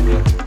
Real.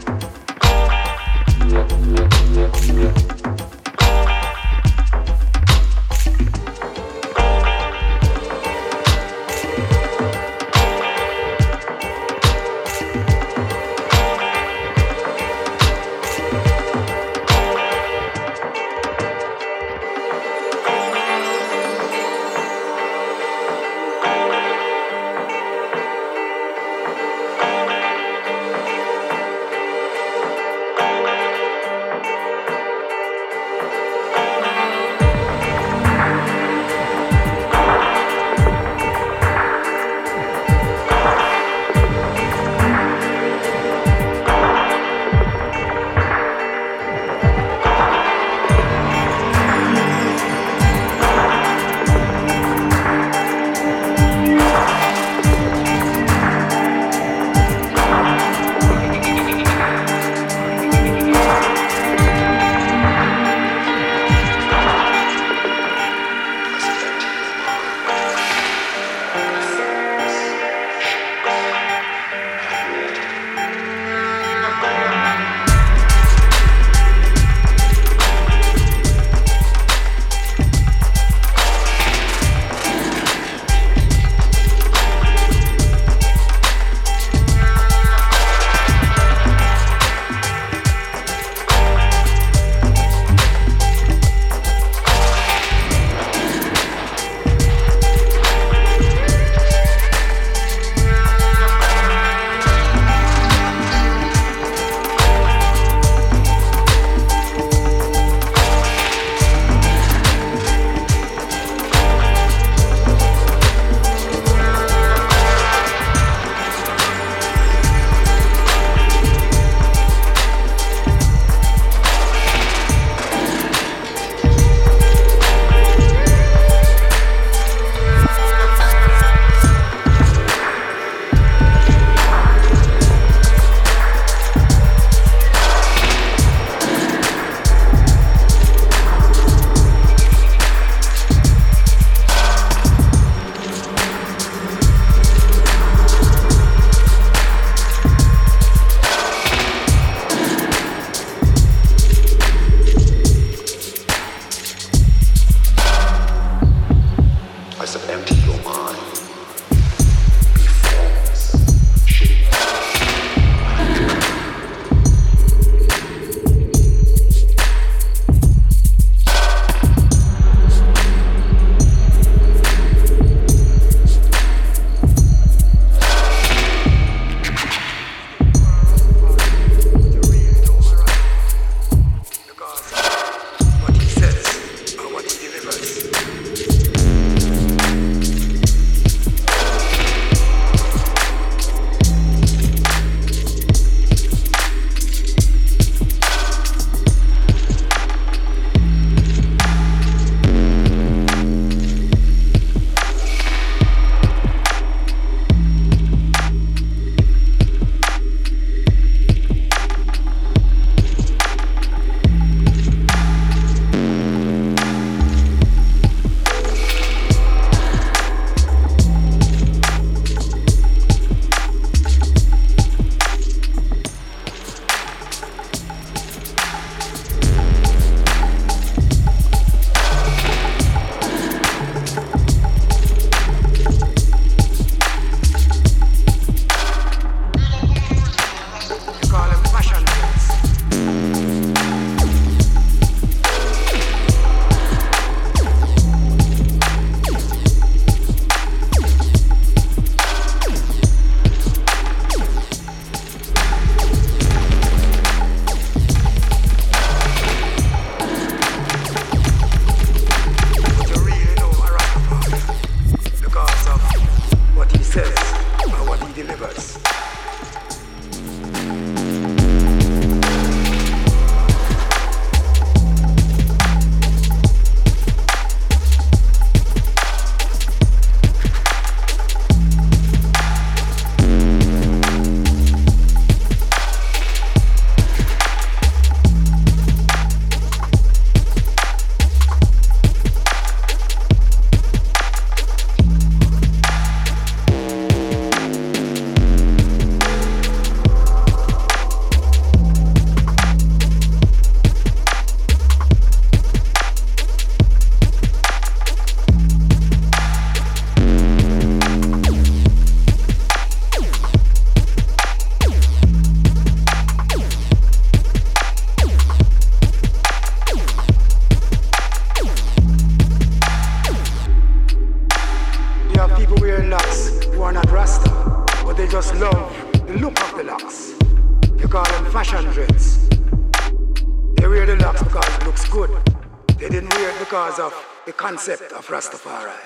Because of the concept of Rastafari.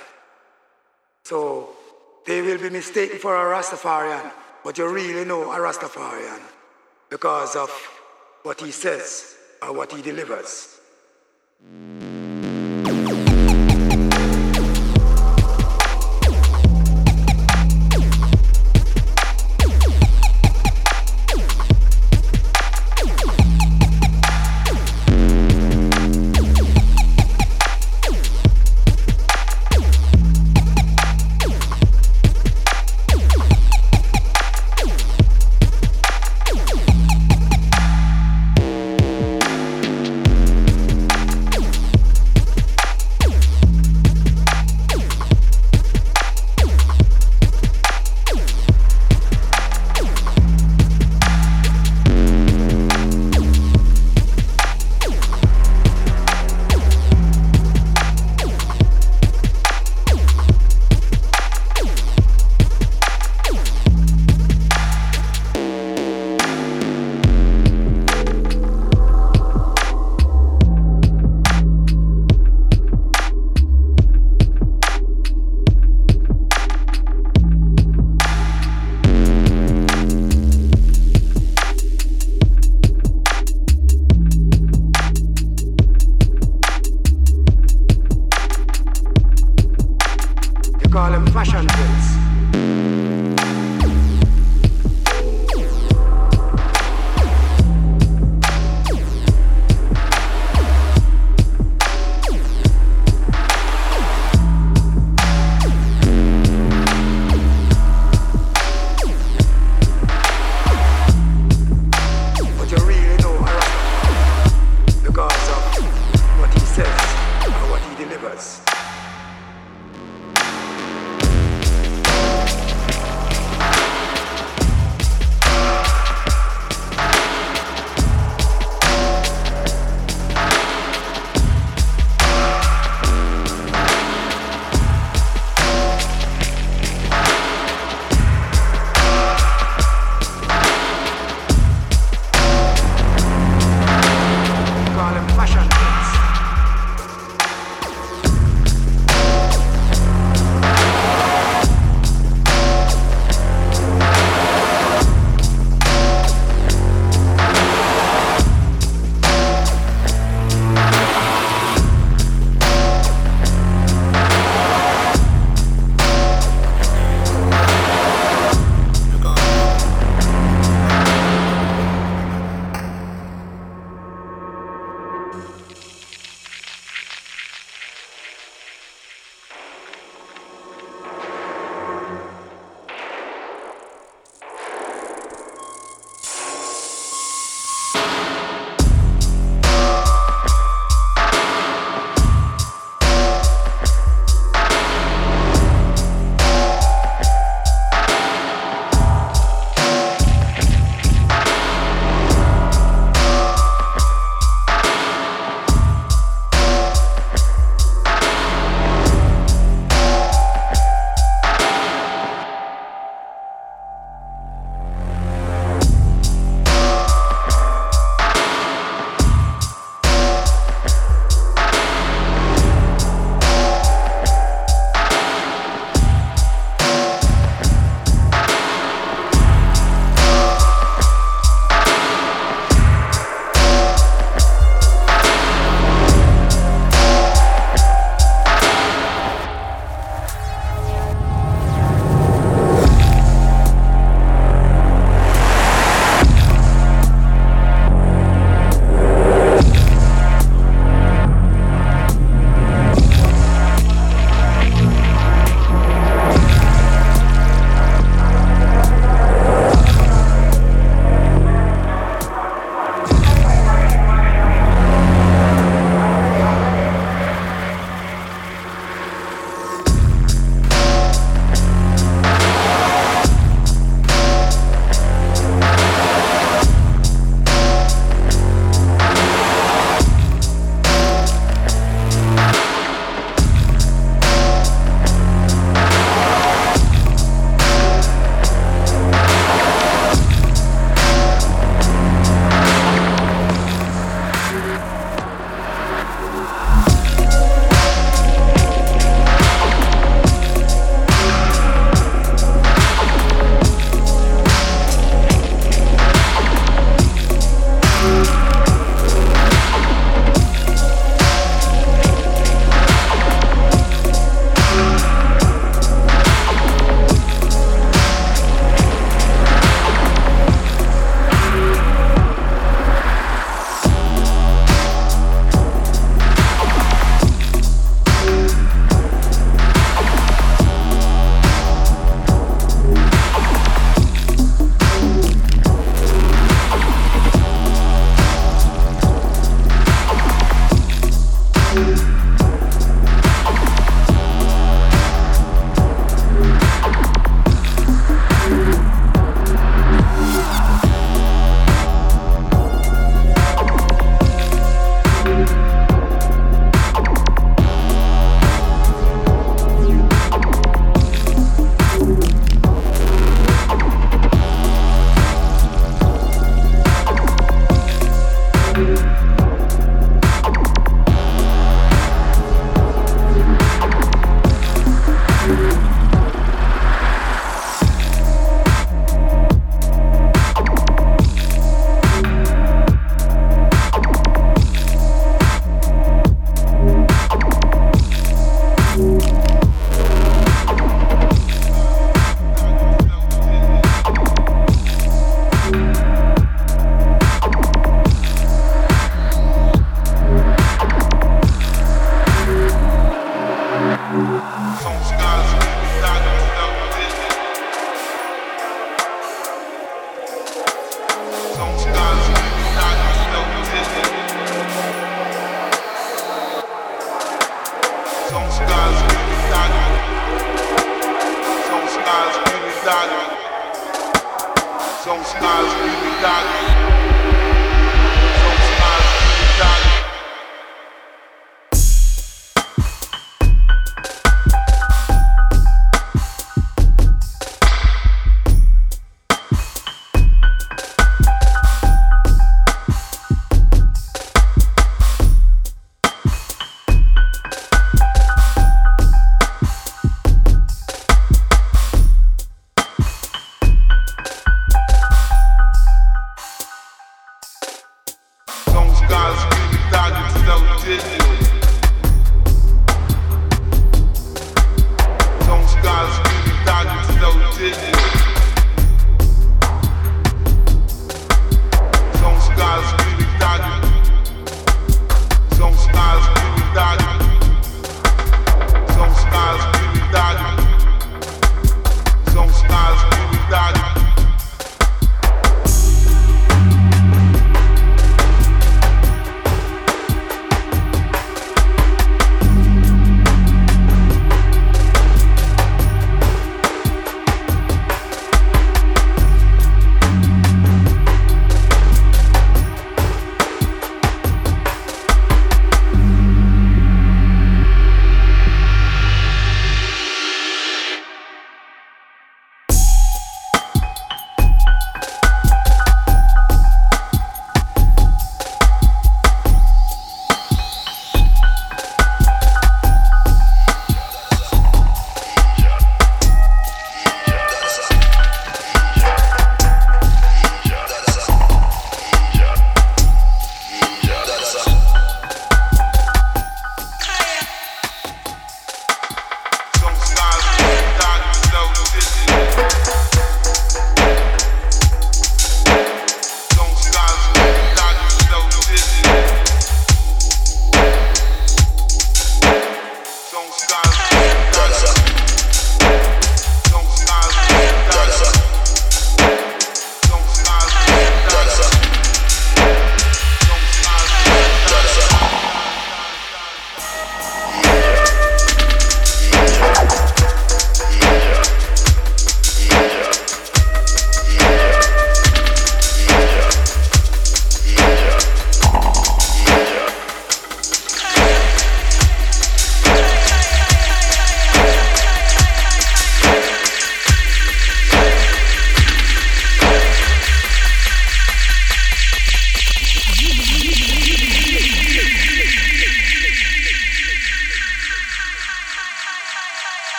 So they will be mistaken for a Rastafarian, but you really know a Rastafarian because of what he says or what he delivers.